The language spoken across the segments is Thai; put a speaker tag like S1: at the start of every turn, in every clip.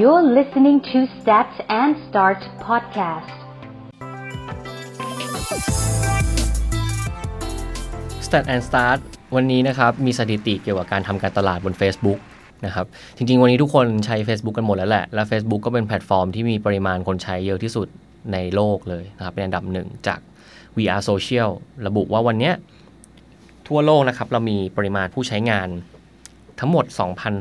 S1: You're listening to Stats and Start podcast.
S2: Stat and Start วันนี้นะครับ มีสถิติเกี่ยวกับการทำการตลาดบน Facebook นะครับจริงๆ วันนี้ทุกคนใช้ Facebook กันหมดแล้วแหละ และ Facebook ก็เป็นแพลตฟอร์มที่มีปริมาณคนใช้เยอะที่สุดในโลกเลยนะครับเป็นอันดับหนึ่งจาก VR Social ระบุว่าวันนี้ทั่วโลกนะครับ เรามีปริมาณผู้ใช้งาน ทั้งหมด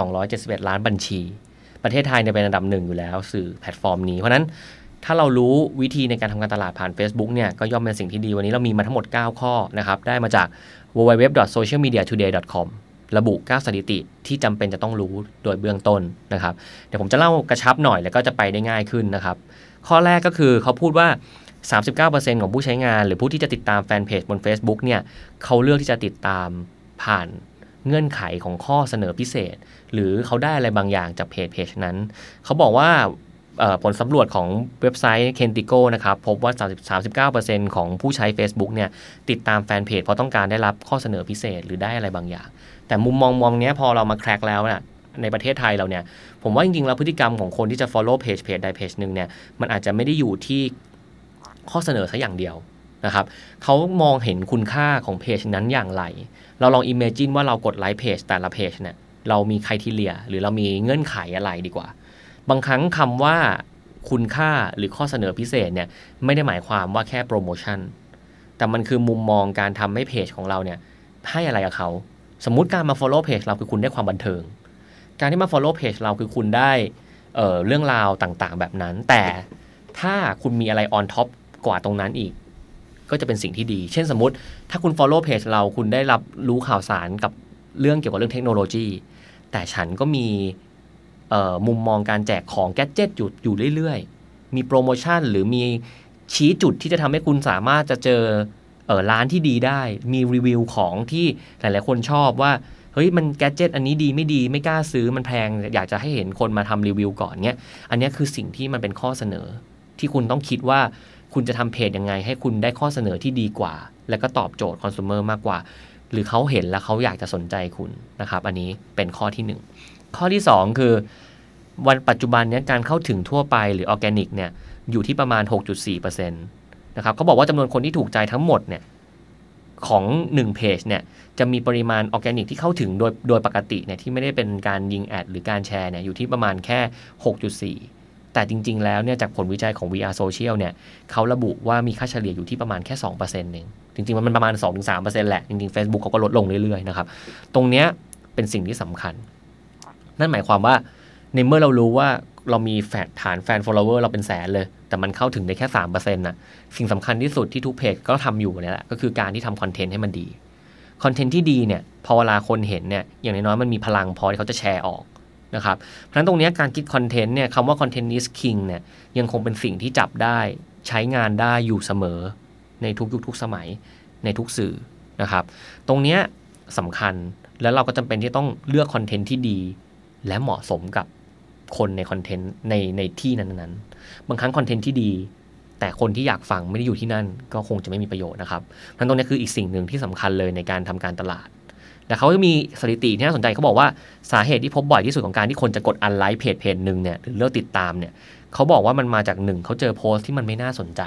S2: 2,271 ล้านบัญชี ประเทศไทยเนี่ยเป็นอันดับหนึ่งอยู่แล้วสื่อแพลตฟอร์มนี้ เพราะนั้นถ้าเรารู้วิธีในการทำการตลาดผ่าน Facebook เนี่ยก็ย่อมเป็นสิ่งที่ดีวันนี้เรามีมาทั้งหมด 9 ข้อนะครับ ได้มาจาก www.socialmediatoday.com ระบุ 9 สถิติที่จำเป็นจะต้องรู้โดยเบื้องต้นนะครับ เดี๋ยวผมจะเล่ากระชับหน่อยแล้วก็จะไปได้ง่ายขึ้นนะครับ ข้อแรกก็คือเขาพูดว่า 39%ของผู้ใช้งาน หรือผู้ที่จะติดตามแฟนเพจบน Facebook เนี่ยเขาเลือกที่จะติดตามผ่าน เงื่อนไขของข้อเสนอพิเศษ หรือเขาได้อะไรบางอย่างจากเพจเพจนั้น เขาบอกว่าผลสำรวจของเว็บไซต์ Kentico นะครับพบว่า 39%ของผู้ใช้ Facebook เนี่ยติดตามแฟนเพจเพราะต้องการได้รับข้อเสนอพิเศษหรือได้อะไรบางอย่าง แต่มุมมองมองนี้พอเรามาแคร็กแล้วเนะในประเทศไทยเราเนี่ย ผมว่าจริงๆ แล้วพฤติกรรมของคนที่จะ follow page เพจใดเพจหนึ่งเนี่ย มันอาจจะไม่ได้อยู่ที่ข้อเสนอแค่อย่างเดียว นะครับเขามองเห็นคุณค่าของเพจนั้นอย่างไร เราลอง imagine ว่าเรากดไลค์เพจแต่ละเพจเนี่ยเรามีใครทีเลียหรือเรามีเงื่อนไขอะไรดีกว่า บางครั้งคำว่าคุณค่าหรือข้อเสนอพิเศษเนี่ยไม่ได้หมายความว่าแค่โปรโมชั่น แต่มันคือมุมมองการทำให้เพจของเราเนี่ยให้อะไรกับเขา สมมุติการมา follow page เราคือคุณได้ความบันเทิง การที่มา follow page เราคือคุณได้เเรื่องราวต่างๆ แบบนั้น แต่ถ้าคุณมีอะไร on top กว่าตรงนั้นอีก ก็จะเป็นสิ่งที่ดี เช่นสมมติ ถ้าคุณ follow page เราคุณได้รับรู้ข่าวสารกับเรื่องเกี่ยวกับเรื่องเทคโนโลยี แต่ฉันก็มีมุมมองการแจกของแกจิตอยู่อยู่เรื่อยๆ มีโปรโมชั่นหรือมีชี้จุดที่จะทำให้คุณสามารถจะเจอเออร้านที่ดีได้ มีรีวิวของที่หลายๆ คนชอบว่า เฮ้ย มันแกจิตอันนี้ดีไม่ดีไม่กล้าซื้อมันแพง อยากจะให้เห็นคนมาทำรีวิวก่อนเนี้ย อันนี้คือสิ่งที่มันเป็นข้อเสนอที่คุณต้องคิดว่า คุณจะทำเพจยังไง ให้คุณได้ข้อเสนอที่ดีกว่า แล้วก็ตอบโจทย์คอน sumer มากกว่า หรือเขาเห็นแล้วเขาอยากจะสนใจคุณนะครับ อันนี้เป็นข้อที่ 1 ข้อที่ 2 คือ วันปัจจุบันนี้การเข้าถึงทั่วไปหรือออร์แกนิกเนี่ยอยู่ที่ประมาณ 6.4%นะครับเขาบอกว่าจำนวนคนที่ถูกใจทั้งหมดเนี่ยของ1เพจเนี่ยจะมีปริมาณออร์แกนิกที่เข้าถึงโดยโดยปกติเนี่ยที่ไม่ได้เป็นการยิงแอดหรือการแชร์เนี่ยอยู่ที่ประมาณแค่ 6.4 แต่จริง ๆ แล้วเนี่ยจากผลวิจัยของ VR Social เนี่ยเขาระบุว่ามีค่าเฉลี่ยอยู่ที่ประมาณแค่2%เองจริง ๆ มันประมาณ 2-3%แหละ จริง ๆ Facebook เขาก็ลดลงเรื่อย ๆ นะครับ ตรงเนี้ยเป็นสิ่งที่สำคัญ นั่นหมายความว่าในเมื่อเรารู้ว่าเรามีแฟนฐานแฟน follower เราเป็นแสนเลย แต่มันเข้าถึงได้แค่สามเปอร์เซ็นต์นะสิ่งสำคัญที่สุดที่ทุกเพจก็ทำอยู่เนี่ยแหละก็คือการที่ทำคอนเทนต์ให้มันดี คอนเทนต์ที่ดีเนี่ย พอเวลาคนเห็นเนี่ย อย่างน้อยๆมันมีพลังพอที่เขาจะแชร์ออก นะครับ เพราะฉะนั้นตรงนี้การคิดคอนเทนต์เนี่ยคำว่าคอนเทนต์ is king เนี่ยยังคงเป็นสิ่งที่จับได้ใช้งานได้อยู่เสมอในทุกยุคทุกสมัยในทุกสื่อนะครับ ตรงนี้สำคัญแล้วเราก็จำเป็นที่ต้องเลือกคอนเทนต์ที่ดี และเหมาะสมกับคนในคอนเทนต์ในในที่นั้นๆ บางครั้งคอนเทนต์ที่ดี แต่คนที่อยากฟังไม่ได้อยู่ที่นั่น ก็คงจะไม่มีประโยชน์นะครับนั้นตรงนี้คืออีกสิ่งหนึ่งที่สำคัญเลยในการทำการตลาด และเขาก็มีสถิติที่น่าสนใจเขาบอกว่าสาเหตุที่พบบ่อยที่สุดของการที่คนจะกดอันไลค์เพจเพจหนึ่งเนี่ยหรือเลิกติดตามเนี่ยเขาบอกว่ามันมาจากหนึ่งเขาเจอโพสต์ที่มันไม่น่าสนใจ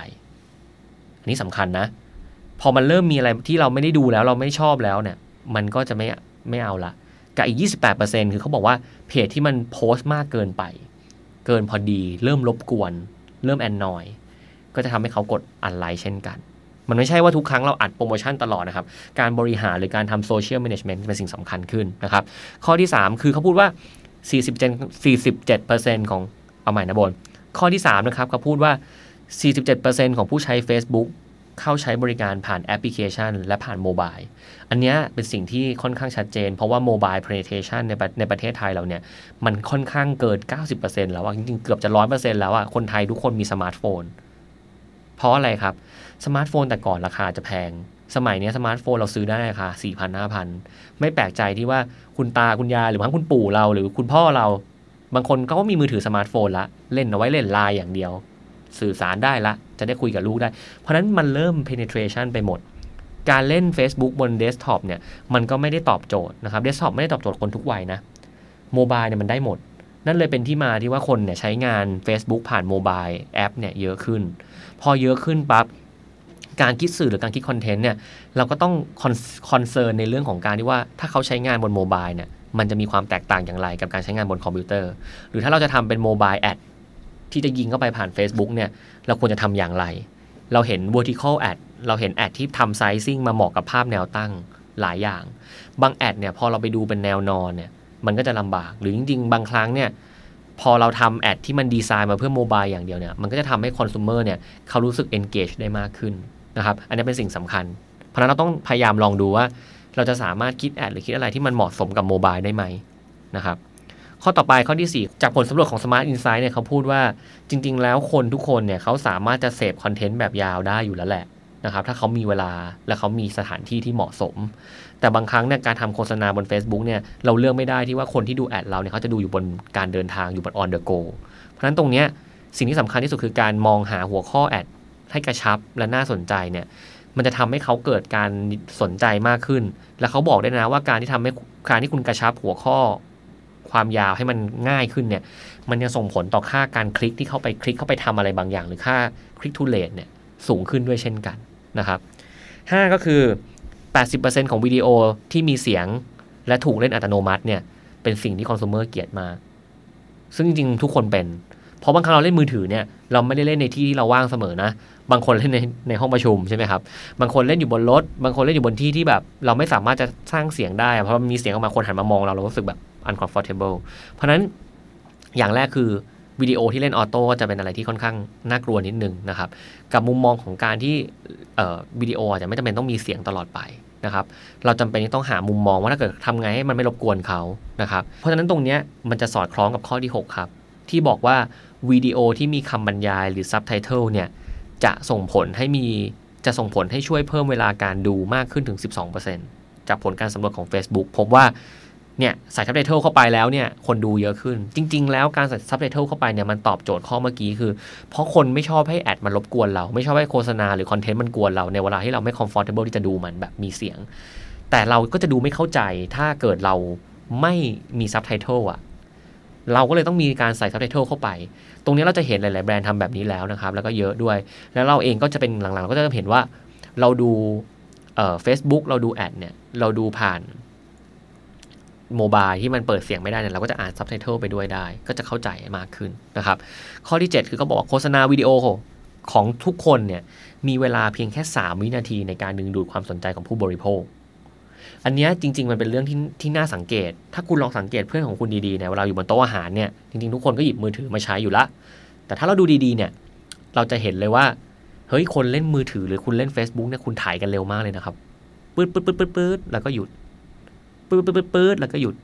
S2: อันนี้สำคัญนะ พอมันเริ่มมีอะไรที่เราไม่ได้ดูแล้วเราไม่ชอบแล้วเนี่ย มันก็จะไม่ไม่เอาละกับอีก 28%คือเขาบอกว่าเพจที่มันโพสต์มากเกินไป เกินพอดี เริ่มรบกวน เริ่มแอนนอยก็จะทำให้เขากดอันไลค์เช่นกัน มันไม่ใช่ว่าทุกครั้งเราอัดโปรโมชั่นตลอดนะครับ การบริหารหรือการทำโซเชียลแมネจเมนต์เป็นสิ่งสำคัญขึ้นนะครับ ข้อที่ 3 คือเขาพูดว่า47%ของเอาใหม่นะบน ข้อที่ 3 นะครับเขาพูดว่า 47%ของผู้ใช้ Facebook เข้าใช้บริการผ่านแอปพลิเคชัน และผ่าน mobile อันนี้เป็นสิ่งที่ค่อนข้างชัดเจน เพราะว่าโมบายเพ e เทชันในในประเทศไทยเราเนี่ย มันค่อนข้างเกิน 90%แล้วอะจริงๆ เกือบจะ 100%แล้วอะคนไทยทุกคนมีสมาร์ทโฟน เพราะอะไรครับ สมาร์ทโฟนแต่ก่อนราคาจะแพง สมัยนี้สมาร์ทโฟนเราซื้อได้ราคาสี่พันห้าพันไม่แปลกใจที่ว่าคุณตาคุณยายหรือทั้งคุณปู่เรา หรือคุณพ่อเรา บางคนก็มีมือถือสมาร์ทโฟนละเล่นเอาไว้เล่นไลน์อย่างเดียว สื่อสารได้ละ จะได้คุยกับลูกได้ เพราะนั้นมันเริ่ม penetration ไปหมดการเล่น Facebook บนเดสก์ท็อปเนี่ยมันก็ไม่ได้ตอบโจทย์นะครับเดสก์ท็อปไม่ได้ตอบโจทย์คนทุกวัยนะ mobile เนี่ยมันได้หมด นั่นเลยเป็นที่มาที่ว่าคนเนี่ยใช้งาน Facebook ผ่าน mobile app เนี่ยเยอะขึ้น พอเยอะขึ้นปั๊บ การคิดสื่อหรือการคิด content เนี่ยเราก็ต้อง concern ในเรื่องของการที่ว่าถ้าเขาใช้งานบน mobile เนี่ยมันจะมีความแตกต่างอย่างไรกับการใช้งานบนคอมพิวเตอร์ หรือถ้าเราจะทำเป็น mobile ad ที่จะยิงเข้าไปผ่าน Facebook เนี่ยเราควรจะทำอย่างไร เราเห็น vertical ad เราเห็น ad ที่ทำ sizing มาเหมาะกับภาพแนวตั้งหลายอย่าง บาง ad เนี่ยพอเราไปดูเป็นแนวนอนเนี่ยมันก็จะลำบาก หรือจริง ๆ บางครั้งเนี่ยพอเราทำ ad ที่มันดีไซน์มาเพื่อ mobile อย่างเดียวเนี่ย มันก็จะทำให้ consumer เนี่ยเขารู้สึก engage ได้มากขึ้น นะครับ อันนี้เป็นสิ่งสำคัญ เพราะนั้นเราต้องพยายามลองดูว่า เราจะสามารถคิดแอดหรือคิดอะไรที่มันเหมาะสมกับโมบายได้ไหมนะครับข้อต่อไปข้อที่ 4 จากผลสำรวจของ Smart Insight เนี่ยเขาพูดว่าจริง ๆ แล้วคนทุกคนเนี่ยเขาสามารถจะเสพคอนเทนต์แบบยาวได้อยู่แล้วแหละนะครับถ้าเขามีเวลาและเขามีสถานที่ที่เหมาะสม แต่บางครั้งเนี่ยการทำโฆษณาบน Facebook เนี่ยเราเลือกไม่ได้ที่ว่าคนที่ดูแอดเราเนี่ยเขาจะดูอยู่บนการเดินทางอยู่บน on the go เพราะฉะนั้นตรงเนี้ยสิ่งที่สำคัญที่สุดคือการมองหาหัวข้อแอด ให้กระชับและน่าสนใจเนี่ย มันจะทำให้เขาเกิดการสนใจมากขึ้น และเขาบอกได้นะว่าการที่ทำให้การที่คุณกระชับหัวข้อความยาวให้มันง่ายขึ้นเนี่ย มันจะส่งผลต่อค่าการคลิกที่เข้าไปคลิกเข้าไปทำอะไรบางอย่าง หรือค่า click through rate เนี่ยสูงขึ้นด้วยเช่นกันนะครับ5ก็คือ 80%ของวิดีโอที่มีเสียงและถูกเล่นอัตโนมัติเนี่ยเป็นสิ่งที่ consumer เกลียดมา ซึ่งจริงทุกคนเป็น ราะบางครั้งเราเล่นมือถือเนี่ยเราไม่ได้เล่นในที่ที่เราว่างเสมอนะ บางคนเล่นในในห้องประชุมใช่ไหมครับ บางคนเล่นอยู่บนรถ บางคนเล่นอยู่บนที่ที่แบบ เราไม่สามารถจะสร้างเสียงได้ เพราะมีเสียงออกมาคนหันมามองเราเรารู้สึกแบบ uncomfortable เพราะนั้นอย่างแรกคือวิดีโอที่เล่นออโต้จะเป็นอะไรที่ค่อนข้างน่ากลัวนิดนึงนะครับ กับมุมมองของการที่วิดีโออาจจะไม่จำเป็นต้องมีเสียงตลอดไปนะครับ เราจำเป็นที่ต้องหามุมมองว่าถ้าเกิดทำไงให้มันไม่รบกวนเขานะครับ เพราะฉะนั้นตรงนี้มันจะสอดคล้องกับข้อที่ 6 ครับ ที่บอกว่า วิดีโอที่มีคำบรรยายหรือซับไตเติลเนี่ยจะส่งผลให้มีจะส่งผลให้ช่วยเพิ่มเวลาการดูมากขึ้นถึง 12%จากผลการสำรวจของ Facebook พบว่าเนี่ยใส่ซับไตเติลเข้าไปแล้วเนี่ยคนดูเยอะขึ้น จริง ๆ แล้วการใส่ซับไตเติลเข้าไปเนี่ยมันตอบโจทย์ข้อเมื่อกี้คือ เพราะคนไม่ชอบให้ ad มันรบกวนเรา ไม่ชอบให้โฆษณาหรือ content มันกวนเรา ในเวลาที่เราไม่ comfortable ที่จะดูมันแบบมีเสียง แต่เราก็จะดูไม่เข้าใจถ้าเกิดเราไม่มีซับไตเติลอะ เราก็เลยต้องมีการใส่ซับไตเติลเข้าไป ตรงนี้เราจะเห็นหลาย ๆ แบรนด์ทำแบบนี้แล้วนะครับ แล้วก็เยอะด้วย แล้วเราเองก็จะเป็นหลัง ๆ เราก็จะเห็นว่าเราดูเฟซบุ๊กเราดู ad เนี่ย เราดูผ่าน mobile ที่มันเปิดเสียงไม่ได้เนี่ยเราก็จะอ่านซับไตเติลไปด้วยได้ ก็จะเข้าใจมากขึ้นนะครับ ข้อที่ 7 คือเขาบอกโฆษณาวิดีโอของทุกคนเนี่ยมีเวลาเพียงแค่ 3 วินาทีในการดึงดูดความสนใจของผู้บริโภค อันนี้จริง ๆ มันเป็นเรื่องที่ที่น่าสังเกต ถ้าคุณลองสังเกตเพื่อนของคุณดีๆเนี่ยเวลาอยู่บนโต๊ะอาหารเนี่ยจริงๆทุกคนก็หยิบมือถือมาใช้อยู่ละ แต่ถ้าเราดูดีๆเนี่ยเราจะเห็นเลยว่าเฮ้ยคนเล่นมือถือหรือคุณเล่น Facebook เนี่ยคุณถ่ายกันเร็วมากเลยนะครับปื๊ดปื๊ดปื๊ดปื๊ดปื๊ดแล้วก็หยุดปื๊ดปื๊ดปื๊ดปื๊ดแล้วก็หยุด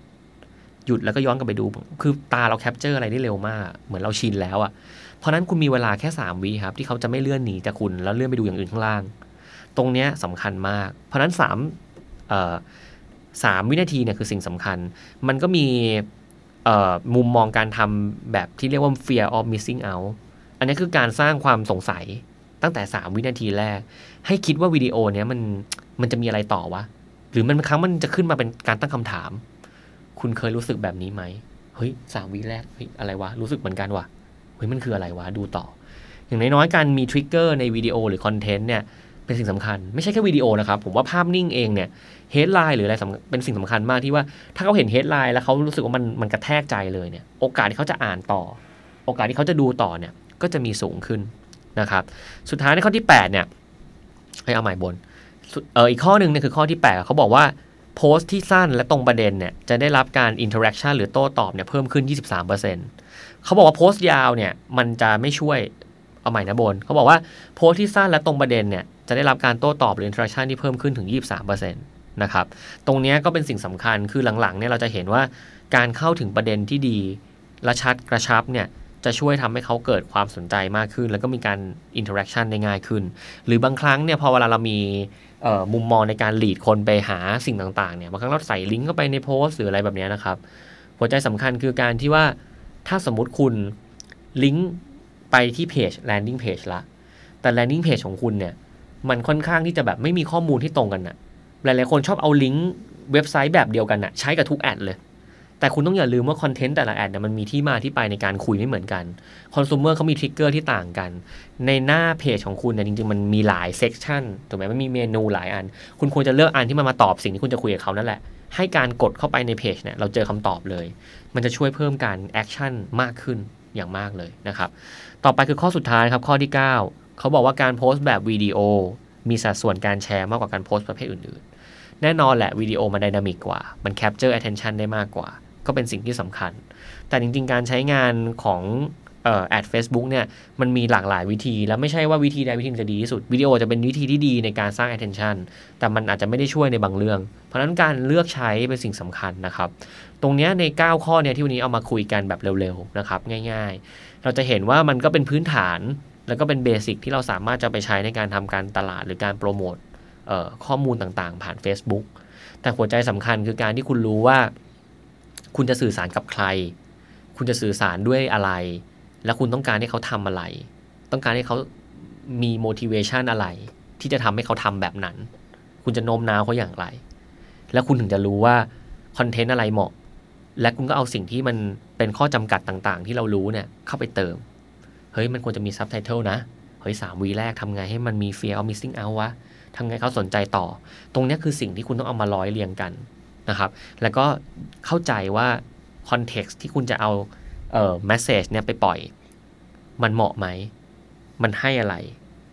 S2: หยุดแล้วก็ย้อนกลับไปดู คือตาเรา capture อะไรได้เร็วมาก เหมือนเราชินแล้วอะ่ะ เพราะนั้นคุณมีเวลาแค่ 3วิครับ ที่เขาจะไม่เลื่อนหนีจากคุณแล้วเลื่อนไปดูอย่างอื่นข้างล่าง ตรงเนี้ยสำคัญมาก เพราะนั้น 3 สามวินาทีเนี่ยคือสิ่งสำคัญ มันก็มีมุมมองการทำแบบที่เรียกว่า fear of missing out อันนี้คือการสร้างความสงสัยตั้งแต่ 3 วินาทีแรก ให้คิดว่าวิดีโอเนี้ยมันมันจะมีอะไรต่อวะ หรือมันครั้งมันจะขึ้นมาเป็นการตั้งคำถาม คุณเคยรู้สึกแบบนี้ไหมเฮ้ยสามวิแรกเฮ้ยอะไรวะ รู้สึกเหมือนกันวะเฮ้ยมันคืออะไรวะ ดูต่อ อย่างน้อยๆการมี trigger ในวิดีโอหรือ content เนี่ย เป็นสิ่งสำคัญ ไม่ใช่แค่วิดีโอนะครับ ผมว่าภาพนิ่งเองเนี่ย headline หรืออะไรเป็นสิ่งสำคัญมากที่ว่าถ้าเขาเห็น headline แล้วเขารู้สึกว่ามันมันกระแทกใจเลยเนี่ยโอกาสที่เขาจะอ่านต่อ โอกาสที่เขาจะดูต่อเนี่ยก็จะมีสูงขึ้นนะครับสุดท้ายในข้อที่ 8 เนี่ยให้เอาใหม่บนเอออีกข้อหนึ่งเนี่ยคือข้อที่ 8 เขาบอกว่าโพสต์ที่สั้นและตรงประเด็นเนี่ยจะได้รับการ interaction หรือโต้ตอบเนี่ยเพิ่มขึ้น 23%เขาบอกว่าโพสต์ยาวเนี่ยมันจะไม่ช่วย เอาใหม่นะบน เขาบอกว่าโพสต์ที่สั้นและตรงประเด็นเนี่ยจะได้รับการโต้ตอบหรือ interaction ที่เพิ่มขึ้นถึง 23%นะครับตรงนี้ก็เป็นสิ่งสำคัญคือหลังๆเนี่ยเราจะเห็นว่าการเข้าถึงประเด็นที่ดีและชัดกระชับเนี่ยจะช่วยทำให้เขาเกิดความสนใจมากขึ้น แล้วก็มีการ interaction ได้ง่ายขึ้น หรือบางครั้งเนี่ยพอเวลาเรามีมุมมองในการหลีดคนไปหาสิ่งต่างๆเนี่ยบางครั้งเราใส่ลิงก์เข้าไปในโพสต์หรืออะไรแบบนี้นะครับหัวใจสำคัญคือการที่ว่าถ้าสมมุติคุณลิงก์ ไปที่เพจ landing page ละ แต่ landing page ของคุณเนี่ย มันค่อนข้างที่จะแบบไม่มีข้อมูลที่ตรงกันอะหลายๆคนชอบเอาลิงก์เว็บไซต์แบบเดียวกันอะใช้กับทุกแอดเลย แต่คุณต้องอย่าลืมว่าคอนเทนต์แต่ละแอดเนี่ยมันมีที่มาที่ไปในการคุยไม่เหมือนกัน consumer เขามี trigger ที่ต่างกัน ในหน้าเพจของคุณเนี่ยจริงๆ มันมีหลาย section ถูกไหมมันมีเมนูหลายอัน คุณควรจะเลือกอันที่มันมาตอบสิ่งที่คุณจะคุยกับเขานั่นแหละให้การกดเข้าไปในเพจเนี่ยเราเจอคำตอบเลย มันจะช่วยเพิ่มการ action มากขึ้น อย่างมากเลยนะครับ ต่อไปคือข้อสุดท้ายครับข้อที่ 9 เขาบอกว่าการโพสต์แบบวิดีโอ มีสัดส่วนการแชร์มากกว่าการโพสต์ประเภทอื่นๆ แน่นอนแหละวิดีโอมัน dynamic กว่า มัน capture attention ได้มากกว่า ก็เป็นสิ่งที่สำคัญ แต่จริงๆ การใช้งานของ ad Facebook เนี่ยมันมีหลากหลายวิธี แล้วไม่ใช่ว่าวิธีใดวิธีหนึงจะดีที่สุดวิดีโอจะเป็นวิธีที่ดีในการสร้าง attention แต่มันอาจจะไม่ได้ช่วยในบางเรื่อง เพราะนั้นการเลือกใช้เป็นสิ่งสำคัญนะครับ ตรงนี้ใน 9 ข้อเนี่ยที่วันนี้เอามาคุยกันแบบเร็วๆนะครับง่าย ๆ เราจะเห็นว่ามันก็เป็นพื้นฐาน แล้วก็เป็น basic ที่เราสามารถจะไปใช้ในการทำการตลาดหรือการโปรโมทข้อมูลต่างๆ ผ่าน Facebook แต่หัวใจสำคัญคือการที่คุณรู้ว่า คุณจะสื่อสารกับใคร คุณจะสื่อสารด้วยอะไร และคุณต้องการให้เขาทำอะไร ต้องการให้เขามี motivation อะไร ที่จะทำให้เขาทำแบบนั้น คุณจะโน้มน้าวเขาอย่างไร แล้วคุณถึงจะรู้ว่าคอนเทนต์อะไรเหมาะ และคุณก็เอาสิ่งที่มันเป็นข้อจำกัดต่างๆ ที่เรารู้เนี่ยเข้าไปเติม เฮ้ยมันควรจะมีซับไตเติลนะ เฮ้ยสามวีแรกทำไงให้มันมี fear of missing out วะทำไงเขาสนใจต่อ ตรงนี้คือสิ่งที่คุณต้องเอามาร้อยเรียงกันนะครับ แล้วก็เข้าใจว่าคอนเท็กซ์ที่คุณจะเอา เอ่อ message เนี่ยไปปล่อย มันเหมาะไหม มันให้อะไร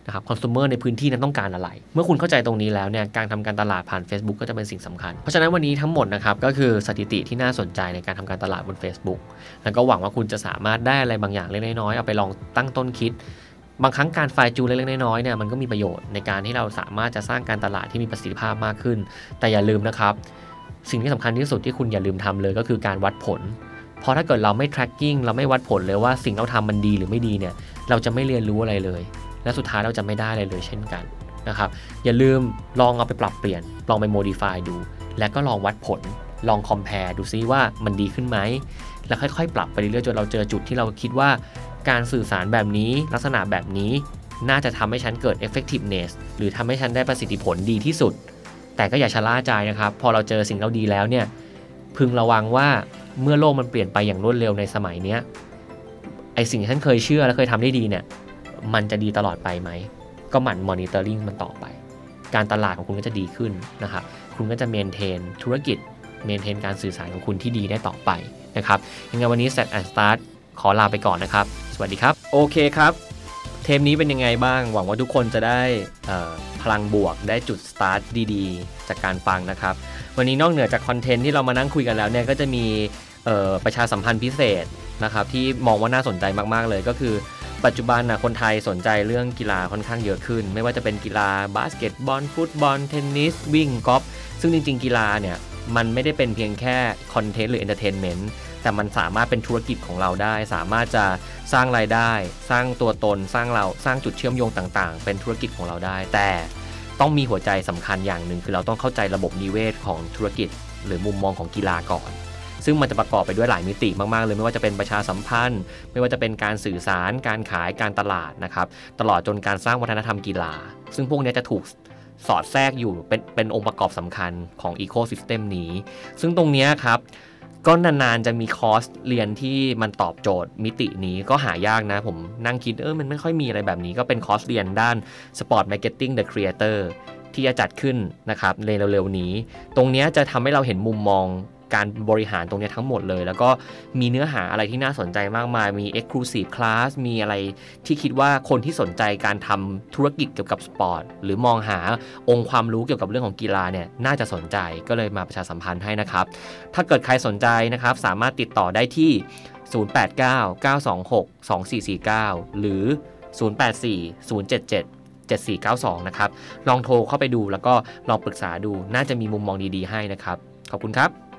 S2: นะครับคอน sumer ในพื้นที่นั้นต้องการอะไร เมื่อคุณเข้าใจตรงนี้แล้วเนี่ยการทำการตลาดผ่าน Facebook ก็จะเป็นสิ่งสำคัญ เพราะฉะนั้นวันนี้ทั้งหมดนะครับก็คือสถิติที่น่าสนใจในการทำการตลาดบน Facebook แล้วก็หวังว่าคุณจะสามารถได้อะไรบางอย่างเล็กๆน้อยๆเอาไปลองตั้งต้นคิด บางครั้งการไฟจูเล็กๆน้อยๆเนี่ยมันก็มีประโยชน์ในการที่เราสามารถจะสร้างการตลาดที่มีประสิทธิภาพมากขึ้น แต่อย่าลืมนะครับ สิ่งที่สำคัญที่สุดที่คุณอย่าลืมทำเลยก็คือการวัดผล เพราะถ้าเกิดเราไม่ tracking เราไม่วัดผลเลยว่าสิ่งเราทำมันดีหรือไม่ดีเนี่ย เราจะไม่เรียนรู้อะไรเลย และสุดท้ายเราจะไม่ได้อะไรเลยเช่นกันนะครับ อย่าลืมลองเอาไปปรับเปลี่ยน ลองไป modify ดู และก็ลองวัดผล ลอง compare ดูซิว่ามันดีขึ้นไหม แล้วค่อยๆ ปรับไปเรื่อยๆจนเราเจอจุดที่เราคิดว่า การสื่อสารแบบนี้ลักษณะแบบนี้ น่าจะทำให้ฉันเกิด effectiveness หรือทำให้ฉันได้ประสิทธิผลดีที่สุด แต่ก็อย่าชะล่าใจนะครับ พอเราเจอสิ่งเราดีแล้วเนี่ย พึงระวังว่าเมื่อโลกมันเปลี่ยนไปอย่างรวดเร็วในสมัยเนี้ยไอสิ่งที่ฉันเคยเชื่อและเคยทำได้ดีเนี่ย มันจะดีตลอดไปไหม ก็หมั่นมอนิเตอร์ลิงมันต่อไป การตลาดของคุณก็จะดีขึ้นนะครับคุณก็จะ maintain ธุรกิจ maintain การสื่อสารของคุณที่ดีได้ต่อไปนะครับยังไงวันนี้ Set and Start ขอลาไปก่อนนะครับ สวัสดีครับ โอเคครับ เทปนี้เป็นยังไงบ้าง หวังว่าทุกคนจะได้พลังบวกได้จุดสตาร์ทดีๆ จากการฟังนะครับ วันนี้นอกเหนือจาก content ที่เรามานั่งคุยกันแล้วเนี่ยก็จะมีประชาสัมพันธ์พิเศษนะครับที่มองว่าน่าสนใจมากๆเลยก็คือปัจจุบันนะคนไทยสนใจเรื่องกีฬาค่อนข้างเยอะขึ้น ไม่ว่าจะเป็นกีฬาบาสเกตบอลฟุตบอลเทนนิสวิ่งกอล์ฟซึ่งจริง ๆ กีฬาเนี่ยมันไม่ได้เป็นเพียงแค่ content หรือ entertainment แต่มันสามารถเป็นธุรกิจของเราได้ สามารถจะสร้างรายได้ สร้างตัวตนสร้างเราสร้างจุดเชื่อมโยงต่างๆ เป็นธุรกิจของเราได้ แต่ ต้องมีหัวใจสำคัญอย่างหนึ่งคือเราต้องเข้าใจระบบนิเวศของธุรกิจ หรือมุมมองของกีฬาก่อน ซึ่งมันจะประกอบไปด้วยหลายมิติมาก ๆ เลยไม่ว่าจะเป็นประชาสัมพันธ์ ไม่ว่าจะเป็นการสื่อสาร การขายการตลาดนะครับตลอดจนการสร้างวัฒนธรรมกีฬา ซึ่งพวกนี้จะถูกสอดแทรกอยู่เป็นเป็นองค์ประกอบสำคัญของอีโค y ิสเต็มนี้ ซึ่งตรงนี้ครับ ก็นานๆจะมีคอร์สเรียนที่มันตอบโจทย์มิตินี้ก็หายากนะ ผมนั่งคิดเออมันไม่ค่อยมีอะไรแบบนี้ ก็เป็นคอร์สเรียนด้าน Sport Marketing the Creator ที่จะจัดขึ้นนะครับในเร็วๆนี้ ตรงนี้จะทำให้เราเห็นมุมมอง การบริหารตรงนี้ทั้งหมดเลย แล้วก็มีเนื้อหาอะไรที่น่าสนใจมากมาย มี Exclusive Class มีอะไรที่คิดว่าคนที่สนใจการทำธุรกิจเกี่ยวกับสปอร์ตหรือมองหาองค์ความรู้เกี่ยวกับเรื่องของกีฬาเนี่ยน่าจะสนใจก็เลยมาประชาสัมพันธ์ให้นะครับ ถ้าเกิดใครสนใจนะครับสามารถติดต่อได้ที่ 089-926-2449 หรือ 084-077 7492 นะครับ ลองโทรเข้าไปดูแล้วก็ลองปรึกษาดู น่าจะมีมุมมองดีๆให้นะครับ ขอบคุณครับ